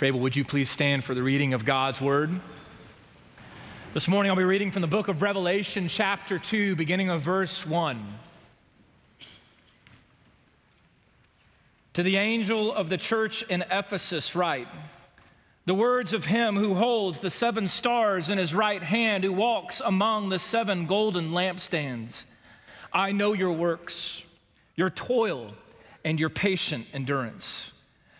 Fable, would you please stand for the reading of God's word? This morning I'll be reading from the book of Revelation, chapter 2, beginning of verse 1. To the angel of the church in Ephesus, write the words of him who holds the seven stars in his right hand, who walks among the seven golden lampstands. I know your works, your toil, and your patient endurance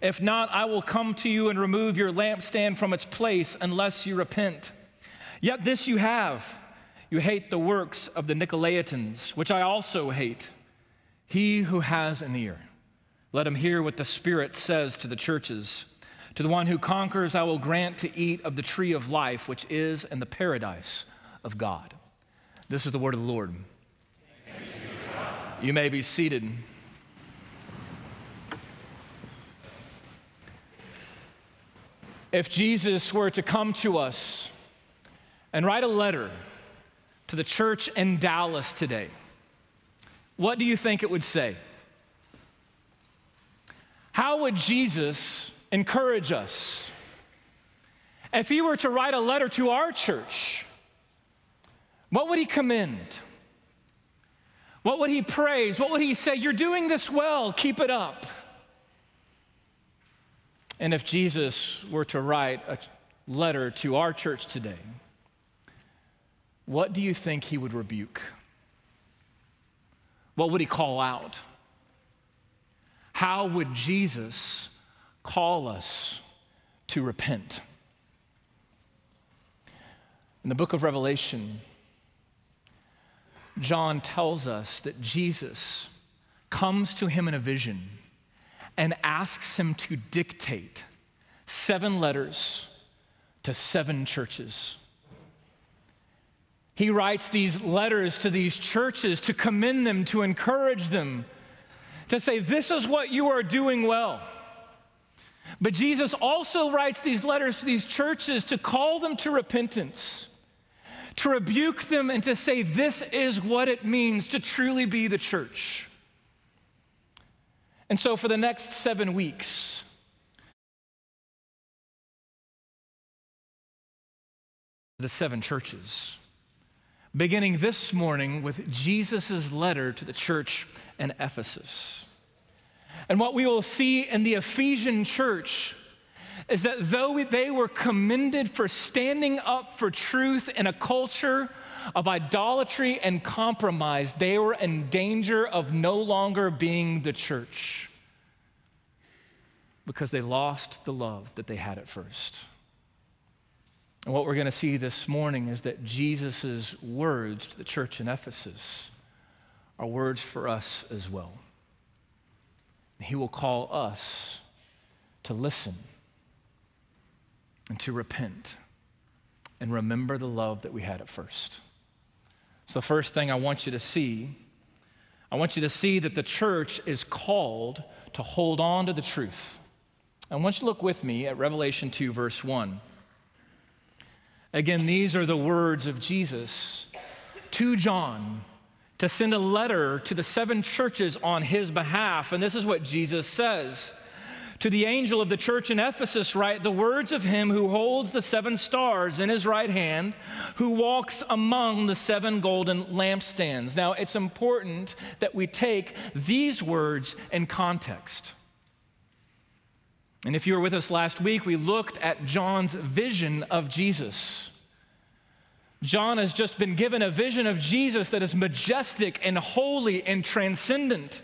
If not, I will come to you and remove your lampstand from its place unless you repent. Yet this you have you hate the works of the Nicolaitans, which I also hate. He who has an ear, let him hear what the Spirit says to the churches. To the one who conquers, I will grant to eat of the tree of life, which is in the paradise of God. This is the word of the Lord. You may be seated. If Jesus were to come to us and write a letter to the church in Dallas today, what do you think it would say? How would Jesus encourage us? If he were to write a letter to our church, what would he commend? What would he praise? What would he say? You're doing this well, keep it up. And if Jesus were to write a letter to our church today, what do you think he would rebuke? What would he call out? How would Jesus call us to repent? In the book of Revelation, John tells us that Jesus comes to him in a vision and asks him to dictate seven letters to seven churches. He writes these letters to these churches to commend them, to encourage them, to say, This is what you are doing well. But Jesus also writes these letters to these churches to call them to repentance, to rebuke them, and to say, This is what it means to truly be the church. And so, for the next seven weeks, the seven churches, beginning this morning with Jesus' letter to the church in Ephesus. And what we will see in the Ephesian church is that though they were commended for standing up for truth in a culture of idolatry and compromise, they were in danger of no longer being the church because they lost the love that they had at first. And what we're going to see this morning is that Jesus' words to the church in Ephesus are words for us as well. He will call us to listen and to repent and remember the love that we had at first. So, the first thing I want you to see, I want you to see that the church is called to hold on to the truth. I want you to look with me at Revelation 2, verse 1. Again, these are the words of Jesus to John to send a letter to the seven churches on his behalf. And this is what Jesus says to the angel of the church in Ephesus, write the words of him who holds the seven stars in his right hand, who walks among the seven golden lampstands. Now, it's important that we take these words in context. And if you were with us last week, we looked at John's vision of Jesus. John has just been given a vision of Jesus that is majestic and holy and transcendent.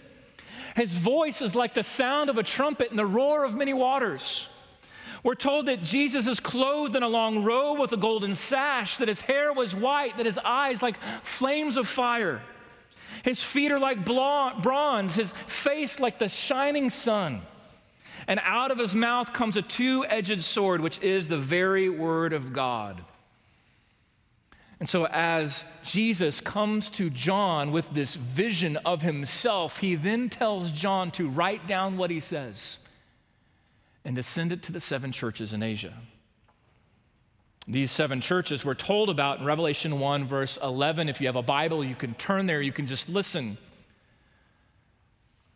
His voice is like the sound of a trumpet and the roar of many waters. We're told that Jesus is clothed in a long robe with a golden sash, that his hair was white, that his eyes like flames of fire. His feet are like bronze, his face like the shining sun. And out of his mouth comes a two edged sword, which is the very word of God. And so, as Jesus comes to John with this vision of himself, he then tells John to write down what he says and to send it to the seven churches in Asia. These seven churches were told about in Revelation 1, verse 11. If you have a Bible, you can turn there, you can just listen.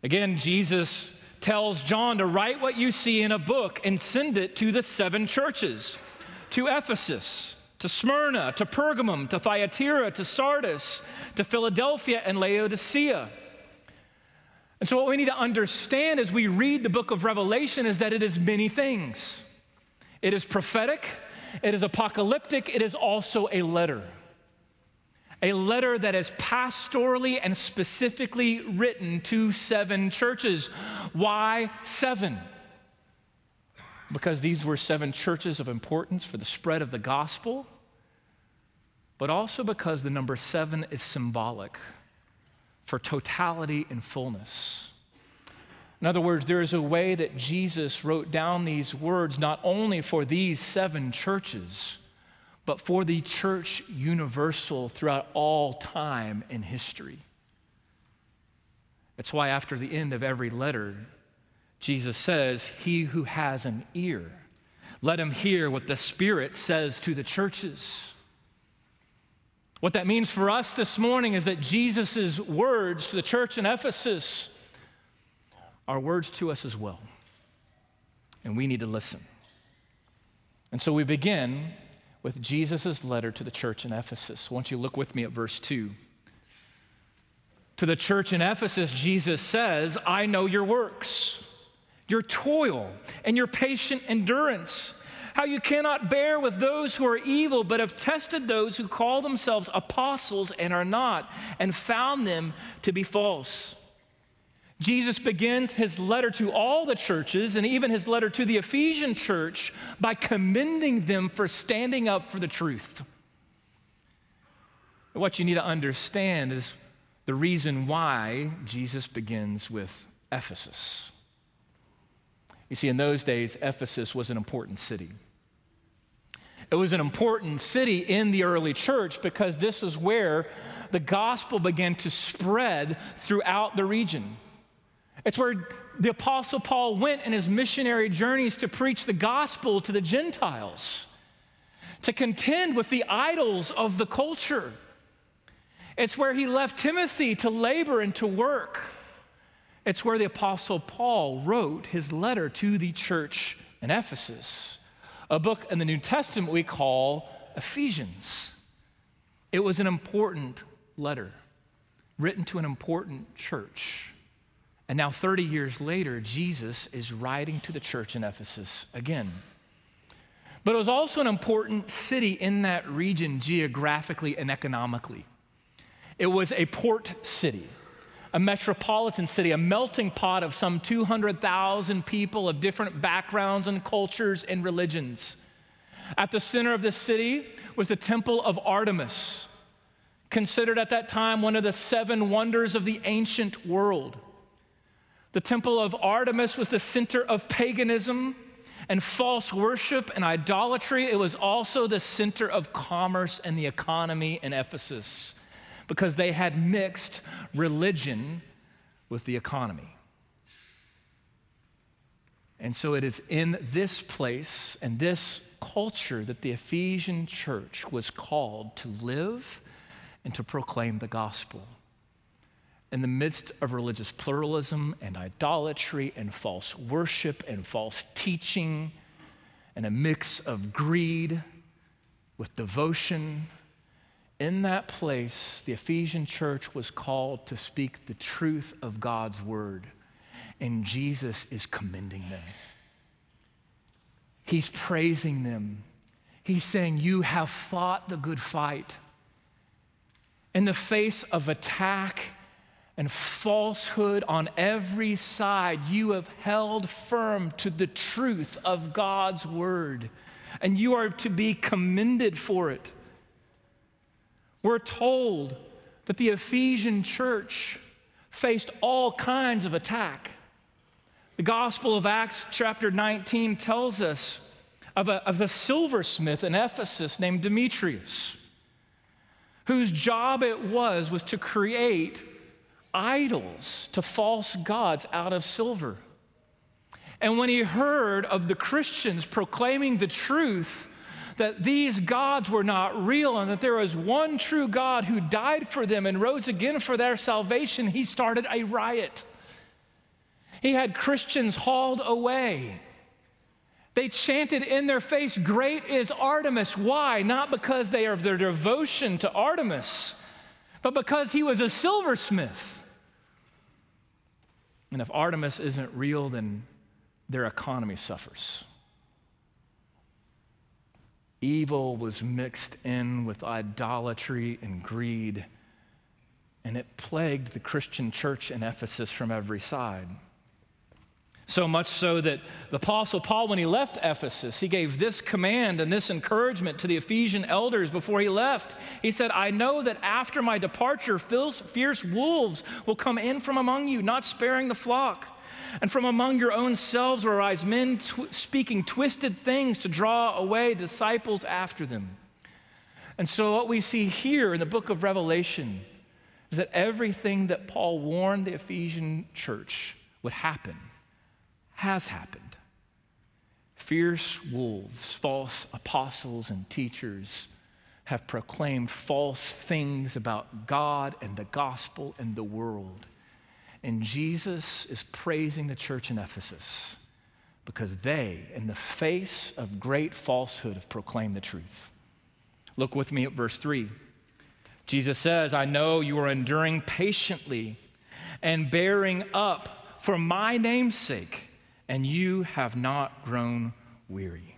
Again, Jesus tells John to write what you see in a book and send it to the seven churches to Ephesus, to Smyrna, to Pergamum, to Thyatira, to Sardis, to Philadelphia, and Laodicea. And so, what we need to understand as we read the book of Revelation is that it is many things. It is prophetic, it is apocalyptic, it is also a letter. A letter that is pastorally and specifically written to seven churches. Why seven? Because these were seven churches of importance for the spread of the gospel, but also because the number seven is symbolic for totality and fullness. In other words, there is a way that Jesus wrote down these words not only for these seven churches, but for the church universal throughout all time and history. It's why, after the end of every letter, Jesus says, He who has an ear, let him hear what the Spirit says to the churches. What that means for us this morning is that Jesus' words to the church in Ephesus are words to us as well. And we need to listen. And so we begin with Jesus' letter to the church in Ephesus. I want you look with me at verse 2. To the church in Ephesus, Jesus says, I know your works, your toil, and your patient endurance how you cannot bear with those who are evil, but have tested those who call themselves apostles and are not, and found them to be false. Jesus begins his letter to all the churches and even his letter to the Ephesian church by commending them for standing up for the truth. What you need to understand is the reason why Jesus begins with Ephesus. You see, in those days, Ephesus was an important city. It was an important city in the early church because this is where the gospel began to spread throughout the region. It's where the Apostle Paul went in his missionary journeys to preach the gospel to the Gentiles, to contend with the idols of the culture. It's where he left Timothy to labor and to work. It's where the Apostle Paul wrote his letter to the church in Ephesus a book in the New Testament we call Ephesians. It was an important letter written to an important church. And now, 30 years later, Jesus is writing to the church in Ephesus again. But it was also an important city in that region geographically and economically. It was a port city a metropolitan city, a melting pot of some 200,000 people of different backgrounds and cultures and religions. At the center of this city was the Temple of Artemis, considered at that time one of the seven wonders of the ancient world. The Temple of Artemis was the center of paganism and false worship and idolatry. It was also the center of commerce and the economy in Ephesus because they had mixed religion with the economy. And so it is in this place and this culture that the Ephesian church was called to live and to proclaim the gospel. In the midst of religious pluralism and idolatry and false worship and false teaching and a mix of greed with devotion in that place, the Ephesian church was called to speak the truth of God's word, and Jesus is commending them. He's praising them. He's saying, You have fought the good fight. In the face of attack and falsehood on every side, you have held firm to the truth of God's word, and you are to be commended for it. We're told that the Ephesian church faced all kinds of attack. The Gospel of Acts, chapter 19, tells us of a, of a silversmith in Ephesus named Demetrius, whose job it was was to create idols to false gods out of silver. And when he heard of the Christians proclaiming the truth that these gods were not real and that there was one true God who died for them and rose again for their salvation, he started a riot. He had Christians hauled away. They chanted in their face, Great is Artemis. Why? Not because they are their devotion to Artemis, but because he was a silversmith. And if Artemis isn't real, then their economy suffers. Evil was mixed in with idolatry and greed, and it plagued the Christian church in Ephesus from every side. So much so that the Apostle Paul, when he left Ephesus, he gave this command and this encouragement to the Ephesian elders before he left. He said, I know that after my departure, fierce wolves will come in from among you, not sparing the flock. And from among your own selves will arise men tw- speaking twisted things to draw away disciples after them. And so, what we see here in the book of Revelation is that everything that Paul warned the Ephesian church would happen has happened. Fierce wolves, false apostles, and teachers have proclaimed false things about God and the gospel and the world. And Jesus is praising the church in Ephesus because they, in the face of great falsehood, have proclaimed the truth. Look with me at verse 3. Jesus says, I know you are enduring patiently and bearing up for my name's sake, and you have not grown weary.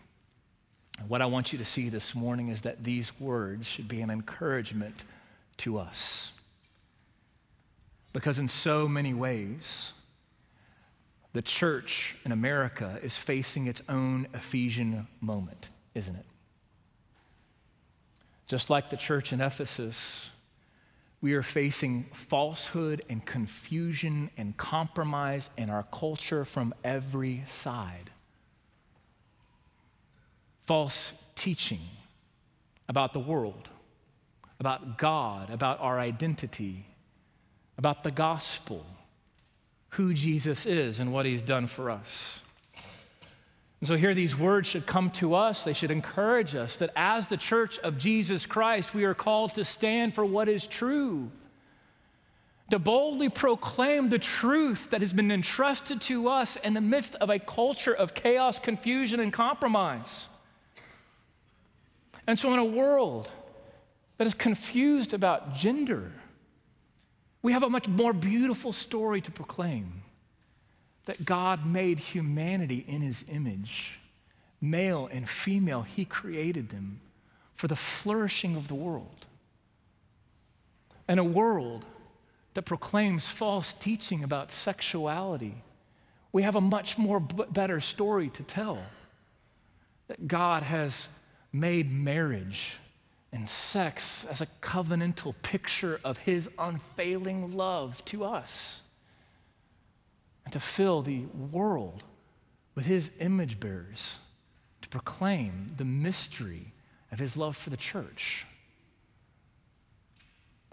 What I want you to see this morning is that these words should be an encouragement to us. Because in so many ways, the church in America is facing its own Ephesian moment, isn't it? Just like the church in Ephesus, we are facing falsehood and confusion and compromise in our culture from every side. False teaching about the world, about God, about our identity, about the gospel, who Jesus is and what he's done for us. And so, here these words should come to us. They should encourage us that as the church of Jesus Christ, we are called to stand for what is true, to boldly proclaim the truth that has been entrusted to us in the midst of a culture of chaos, confusion, and compromise. And so, in a world that is confused about gender, we have a much more beautiful story to proclaim that God made humanity in his image. Male and female, he created them for the flourishing of the world. And a world that proclaims false teaching about sexuality, we have a much more b- better story to tell. That God has made marriage and sex as a covenantal picture of his unfailing love to us and to fill the world with his image bearers to proclaim the mystery of his love for the church.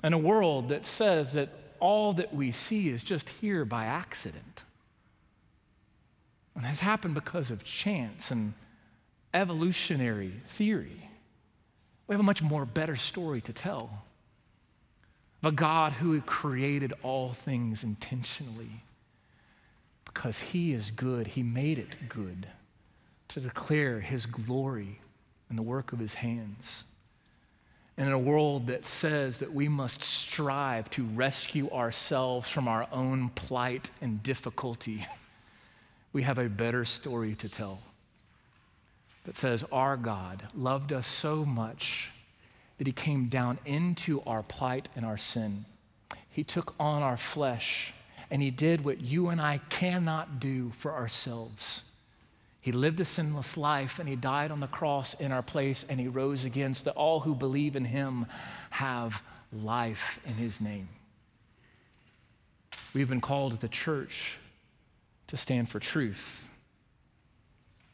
In a world that says that all that we see is just here by accident and has happened because of chance and evolutionary theory. We have a much more better story to tell of a God who created all things intentionally. Because he is good, he made it good to declare his glory and the work of his hands. And in a world that says that we must strive to rescue ourselves from our own plight and difficulty, we have a better story to tell that says, Our God loved us so much that he came down into our plight and our sin. He took on our flesh and he did what you and I cannot do for ourselves. He lived a sinless life and he died on the cross in our place and he rose again so that all who believe in him have life in his name. We've been called the church to stand for truth.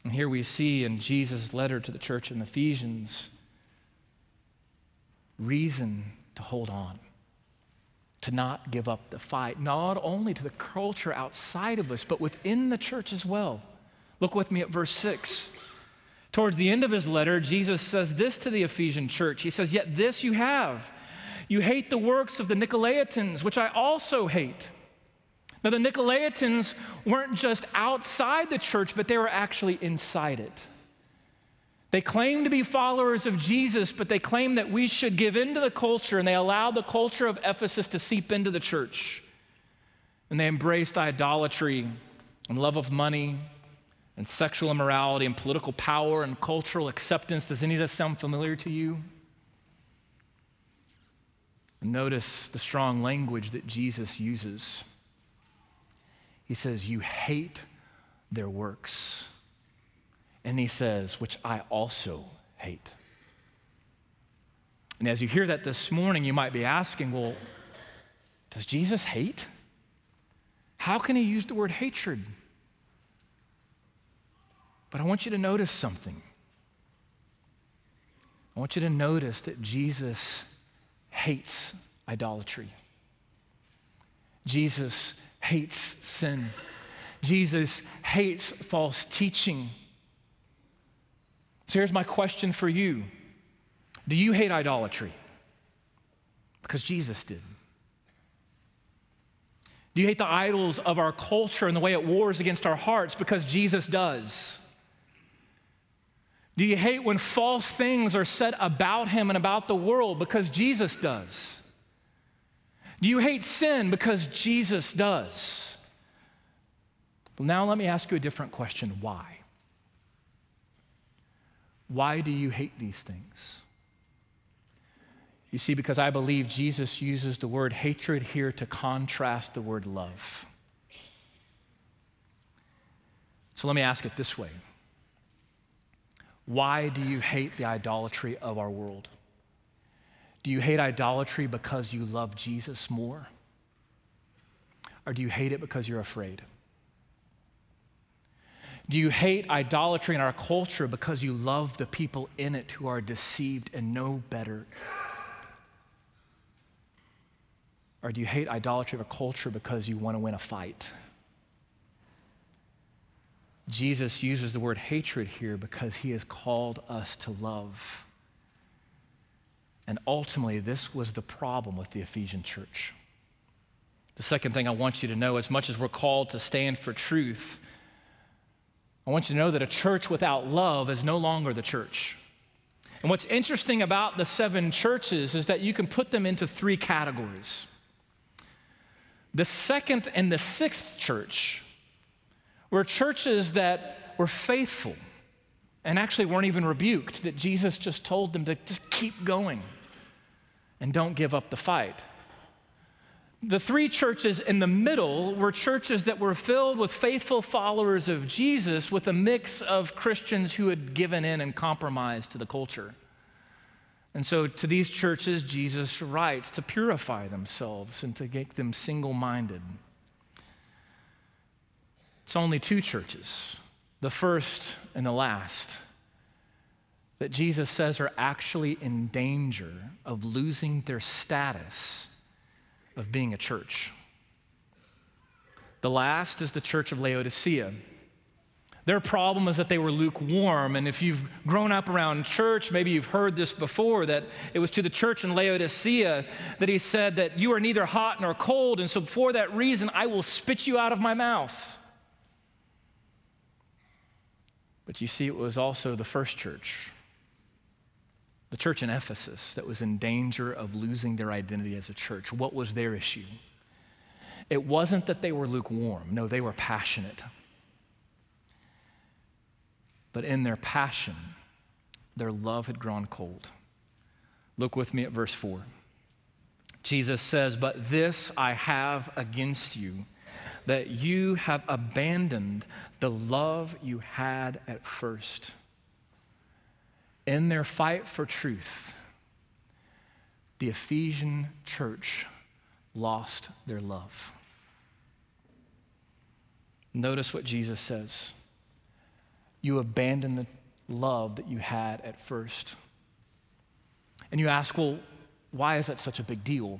And here we see in Jesus' letter to the church in Ephesians reason to hold on, to not give up the fight, not only to the culture outside of us, but within the church as well. Look with me at verse 6. Towards the end of his letter, Jesus says this to the Ephesian church He says, Yet this you have. You hate the works of the Nicolaitans, which I also hate. Now, the Nicolaitans weren't just outside the church, but they were actually inside it. They claimed to be followers of Jesus, but they claimed that we should give into the culture, and they allowed the culture of Ephesus to seep into the church. And they embraced idolatry and love of money and sexual immorality and political power and cultural acceptance. Does any of that sound familiar to you? Notice the strong language that Jesus uses. He says, You hate their works. And he says, Which I also hate. And as you hear that this morning, you might be asking, Well, does Jesus hate? How can he use the word hatred? But I want you to notice something. I want you to notice that Jesus hates idolatry. Jesus hates sin. Jesus hates false teaching. So here's my question for you Do you hate idolatry? Because Jesus did. Do you hate the idols of our culture and the way it wars against our hearts? Because Jesus does. Do you hate when false things are said about him and about the world? Because Jesus does. Do you hate sin because Jesus does? Well, now let me ask you a different question why? Why do you hate these things? You see, because I believe Jesus uses the word hatred here to contrast the word love. So let me ask it this way Why do you hate the idolatry of our world? Do you hate idolatry because you love Jesus more? Or do you hate it because you're afraid? Do you hate idolatry in our culture because you love the people in it who are deceived and know better? Or do you hate idolatry of a culture because you want to win a fight? Jesus uses the word hatred here because he has called us to love. And ultimately, this was the problem with the Ephesian church. The second thing I want you to know as much as we're called to stand for truth, I want you to know that a church without love is no longer the church. And what's interesting about the seven churches is that you can put them into three categories. The second and the sixth church were churches that were faithful and actually weren't even rebuked, that Jesus just told them to just keep going and don't give up the fight. The three churches in the middle were churches that were filled with faithful followers of Jesus with a mix of Christians who had given in and compromised to the culture. And so to these churches, Jesus writes to purify themselves and to make them single minded. It's only two churches the first and the last, that Jesus says are actually in danger of losing their status of being a church. The last is the church of Laodicea. Their problem is that they were lukewarm. And if you've grown up around church, maybe you've heard this before that it was to the church in Laodicea that he said that you are neither hot nor cold. And so, for that reason, I will spit you out of my mouth. But you see, it was also the first church, the church in Ephesus, that was in danger of losing their identity as a church. What was their issue? It wasn't that they were lukewarm, no, they were passionate. But in their passion, their love had grown cold. Look with me at verse 4. Jesus says, But this I have against you that you have abandoned the love you had at first. In their fight for truth, the Ephesian church lost their love. Notice what Jesus says. You abandon the love that you had at first. And you ask, well, why is that such a big deal?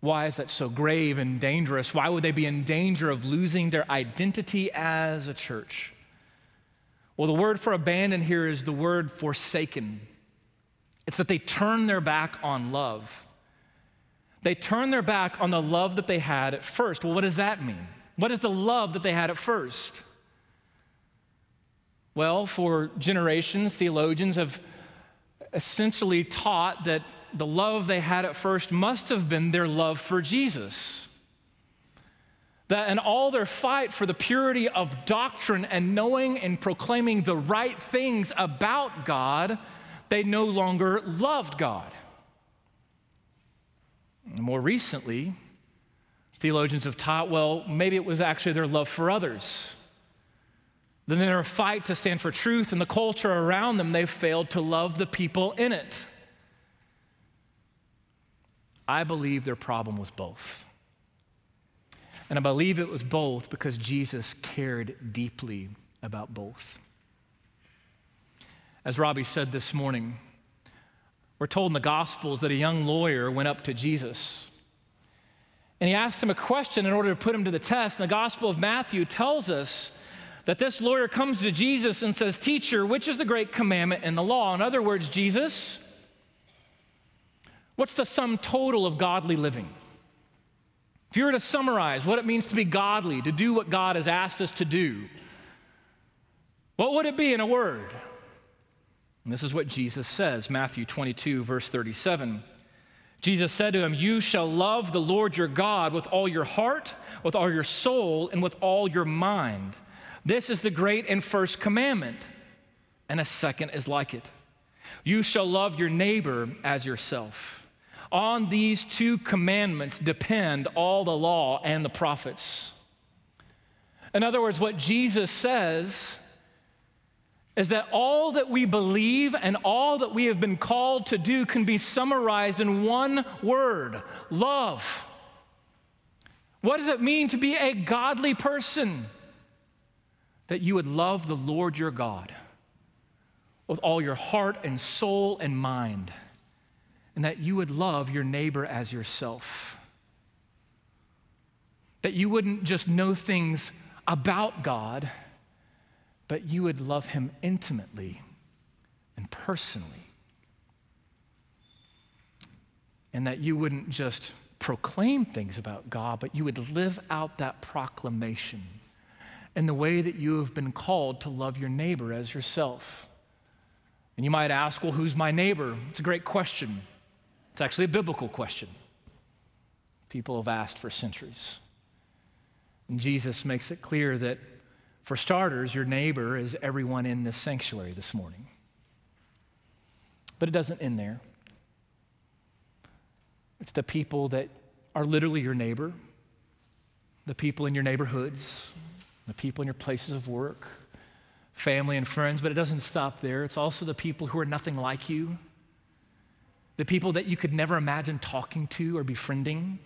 Why is that so grave and dangerous? Why would they be in danger of losing their identity as a church? Well, the word for abandon here is the word forsaken. It's that they turn their back on love. They turn their back on the love that they had at first. Well, what does that mean? What is the love that they had at first? Well, for generations, theologians have essentially taught that the love they had at first must have been their love for Jesus. That in all their fight for the purity of doctrine and knowing and proclaiming the right things about God, they no longer loved God. More recently, theologians have taught well, maybe it was actually their love for others. Then in their fight to stand for truth and the culture around them, they failed to love the people in it. I believe their problem was both. And I believe it was both because Jesus cared deeply about both. As Robbie said this morning, we're told in the Gospels that a young lawyer went up to Jesus and he asked him a question in order to put him to the test. And the Gospel of Matthew tells us that this lawyer comes to Jesus and says, Teacher, which is the great commandment in the law? In other words, Jesus, what's the sum total of godly living? If you were to summarize what it means to be godly, to do what God has asked us to do, what would it be in a word? And this is what Jesus says, Matthew 22, verse 37. Jesus said to him, You shall love the Lord your God with all your heart, with all your soul, and with all your mind. This is the great and first commandment, and a second is like it. You shall love your neighbor as yourself. On these two commandments depend all the law and the prophets. In other words, what Jesus says is that all that we believe and all that we have been called to do can be summarized in one word love. What does it mean to be a godly person? That you would love the Lord your God with all your heart and soul and mind, and that you would love your neighbor as yourself. That you wouldn't just know things about God but you would love him intimately and personally. And that you wouldn't just proclaim things about God, but you would live out that proclamation in the way that you have been called to love your neighbor as yourself. And you might ask, well, who's my neighbor? It's a great question. It's actually a biblical question. People have asked for centuries. And Jesus makes it clear that for starters, your neighbor is everyone in this sanctuary this morning. But it doesn't end there. It's the people that are literally your neighbor, the people in your neighborhoods, the people in your places of work, family and friends, but it doesn't stop there. It's also the people who are nothing like you, the people that you could never imagine talking to or befriending.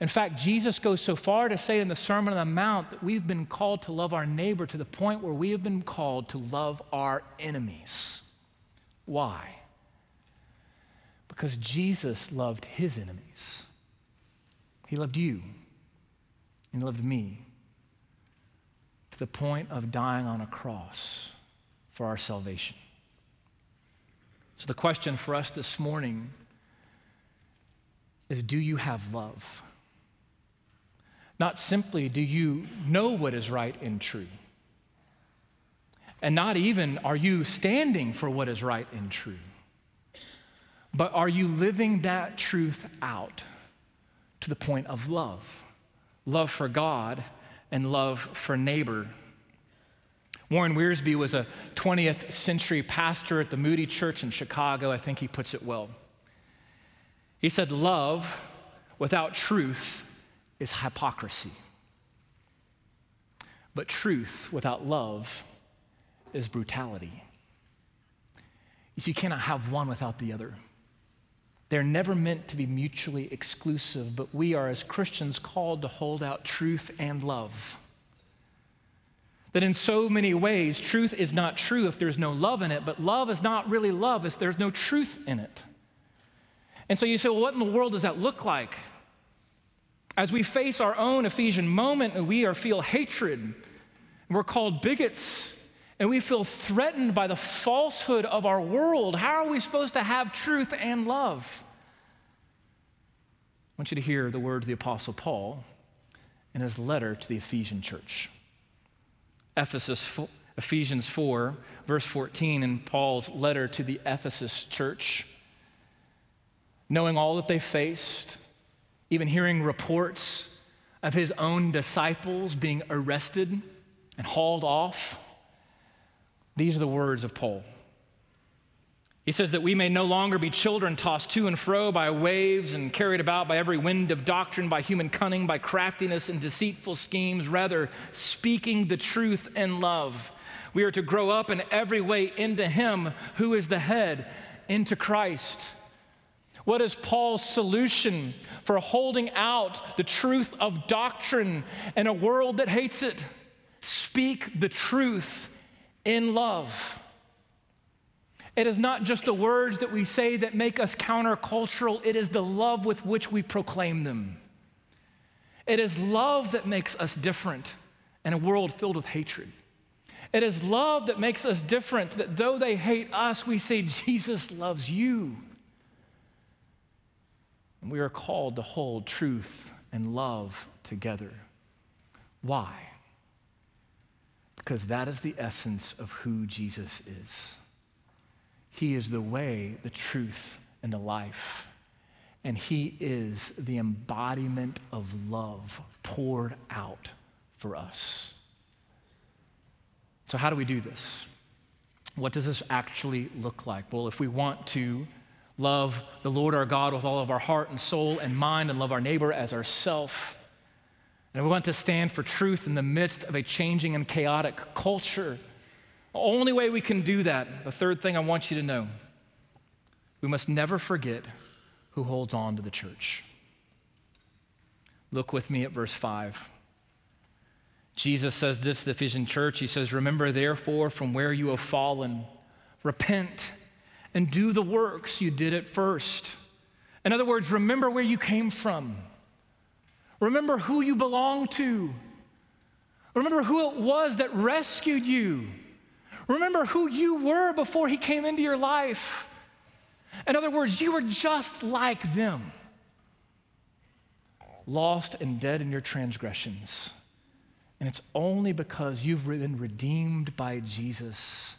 In fact, Jesus goes so far to say in the Sermon on the Mount that we've been called to love our neighbor to the point where we have been called to love our enemies. Why? Because Jesus loved his enemies. He loved you, and loved me to the point of dying on a cross for our salvation. So, the question for us this morning is do you have love? Not simply do you know what is right and true, and not even are you standing for what is right and true, but are you living that truth out to the point of love? Love for God and love for neighbor. Warren Wiersbe was a 20th century pastor at the Moody Church in Chicago. I think he puts it well. He said, Love without truth is hypocrisy. But truth without love is brutality. You see, you cannot have one without the other. They're never meant to be mutually exclusive, but we are, as Christians, called to hold out truth and love. That in so many ways, truth is not true if there's no love in it, but love is not really love if there's no truth in it. And so you say, well, what in the world does that look like? As we face our own Ephesian moment, and we are feel hatred. We're called bigots, and we feel threatened by the falsehood of our world. How are we supposed to have truth and love? I want you to hear the words of the Apostle Paul in his letter to the Ephesian church. Ephesus, Ephesians 4, verse 14, in Paul's letter to the Ephesus church. Knowing all that they faced, even hearing reports of his own disciples being arrested and hauled off, these are the words of Paul. He says that we may no longer be children tossed to and fro by waves and carried about by every wind of doctrine, by human cunning, by craftiness and deceitful schemes, rather, speaking the truth in love. We are to grow up in every way into Him who is the head, into Christ. What is Paul's solution for holding out the truth of doctrine in a world that hates it? Speak the truth in love. It is not just the words that we say that make us countercultural, it is the love with which we proclaim them. It is love that makes us different in a world filled with hatred. It is love that makes us different, that though they hate us, we say, Jesus loves you. And we are called to hold truth and love together. Why? Because that is the essence of who Jesus is. He is the way, the truth, and the life. And He is the embodiment of love poured out for us. So, how do we do this? What does this actually look like? Well, if we want to love the Lord our God with all of our heart and soul and mind, and love our neighbor as ourself, and we want to stand for truth in the midst of a changing and chaotic culture, the only way we can do that, the third thing I want you to know, we must never forget who holds on to the church. Look with me at verse 5. Jesus says this to the Ephesian church. He says, Remember, therefore, from where you have fallen, repent and do the works you did at first. In other words, remember where you came from. Remember who you belong to. Remember who it was that rescued you. Remember who you were before he came into your life. In other words, you were just like them, lost and dead in your transgressions. And it's only because you've been redeemed by Jesus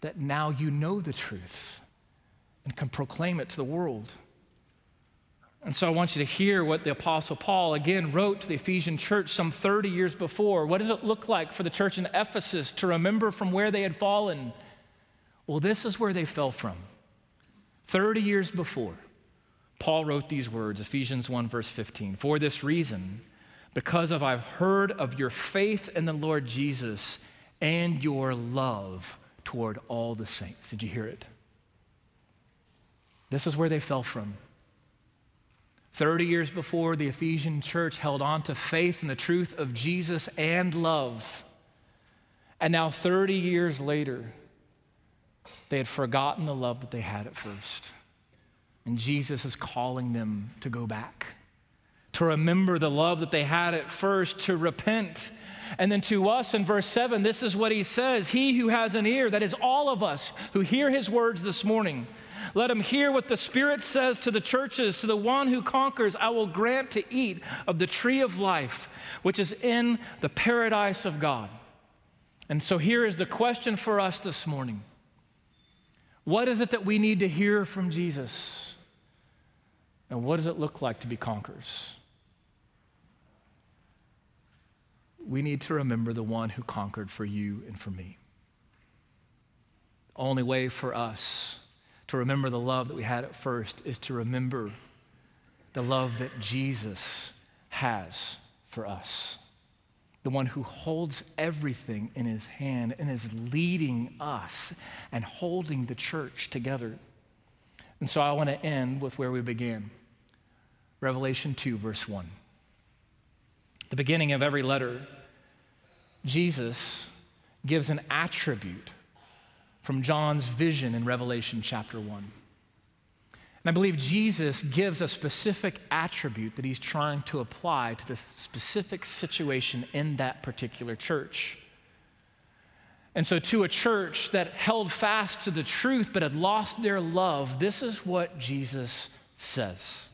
that now you know the truth and can proclaim it to the world. And so I want you to hear what the Apostle Paul again wrote to the Ephesian church some 30 years before. What does it look like for the church in Ephesus to remember from where they had fallen? Well, this is where they fell from. 30 years before, Paul wrote these words Ephesians 1, verse 15. For this reason, because of I've heard of your faith in the Lord Jesus and your love toward all the saints. Did you hear it? This is where they fell from. 30 years before, the Ephesian church held on to faith and the truth of Jesus and love. And now, 30 years later, they had forgotten the love that they had at first. And Jesus is calling them to go back, to remember the love that they had at first, to repent. And then to us in verse 7, this is what he says He who has an ear, that is all of us who hear his words this morning, let him hear what the Spirit says to the churches. To the one who conquers, I will grant to eat of the tree of life, which is in the paradise of God. And so here is the question for us this morning What is it that we need to hear from Jesus? And what does it look like to be conquerors? We need to remember the one who conquered for you and for me. The only way for us to remember the love that we had at first is to remember the love that Jesus has for us. The one who holds everything in his hand and is leading us and holding the church together. And so I want to end with where we began Revelation 2, verse 1. The beginning of every letter, Jesus gives an attribute from John's vision in Revelation chapter 1. And I believe Jesus gives a specific attribute that he's trying to apply to the specific situation in that particular church. And so, to a church that held fast to the truth but had lost their love, this is what Jesus says.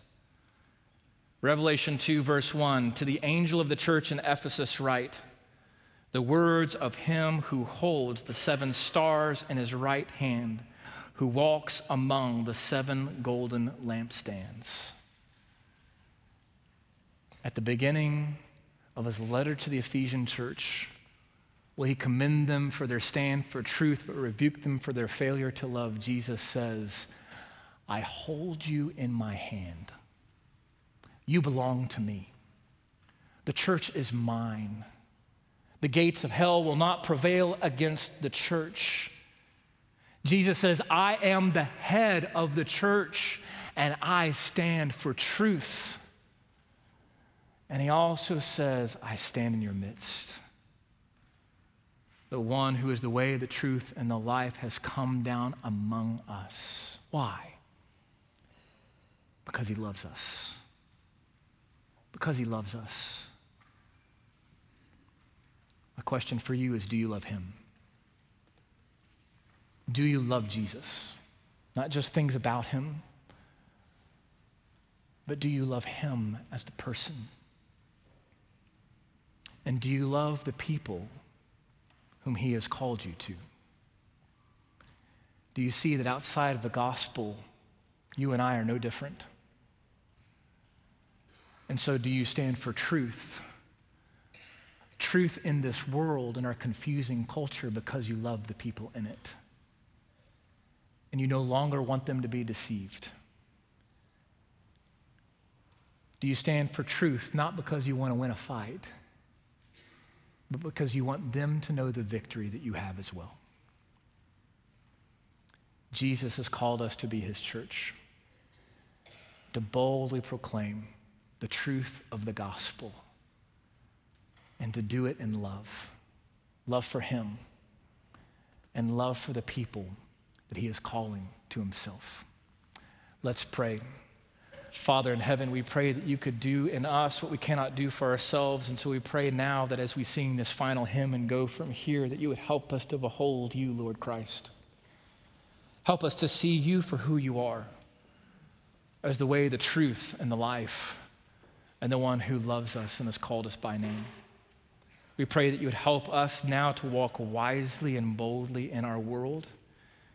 Revelation 2, verse 1 To the angel of the church in Ephesus, write, the words of him who holds the seven stars in his right hand, who walks among the seven golden lampstands. At the beginning of his letter to the Ephesian church, will he commend them for their stand for truth, but rebuke them for their failure to love? Jesus says, I hold you in my hand. You belong to me. The church is mine. The gates of hell will not prevail against the church. Jesus says, I am the head of the church and I stand for truth. And he also says, I stand in your midst. The one who is the way, the truth, and the life has come down among us. Why? Because he loves us. Because he loves us. My question for you is do you love him? Do you love Jesus? Not just things about him, but do you love him as the person? And do you love the people whom he has called you to? Do you see that outside of the gospel, you and I are no different? And so, do you stand for truth? truth in this world and our confusing culture because you love the people in it. And you no longer want them to be deceived. Do you stand for truth not because you want to win a fight, but because you want them to know the victory that you have as well? Jesus has called us to be his church, to boldly proclaim the truth of the gospel and to do it in love love for Him and love for the people that He is calling to Himself. Let's pray. Father in heaven, we pray that you could do in us what we cannot do for ourselves. And so we pray now that as we sing this final hymn and go from here, that you would help us to behold you, Lord Christ. Help us to see you for who you are as the way, the truth, and the life, and the one who loves us and has called us by name. We pray that you would help us now to walk wisely and boldly in our world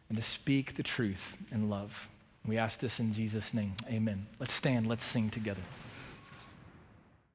and to speak the truth in love. We ask this in Jesus' name. Amen. Let's stand, let's sing together.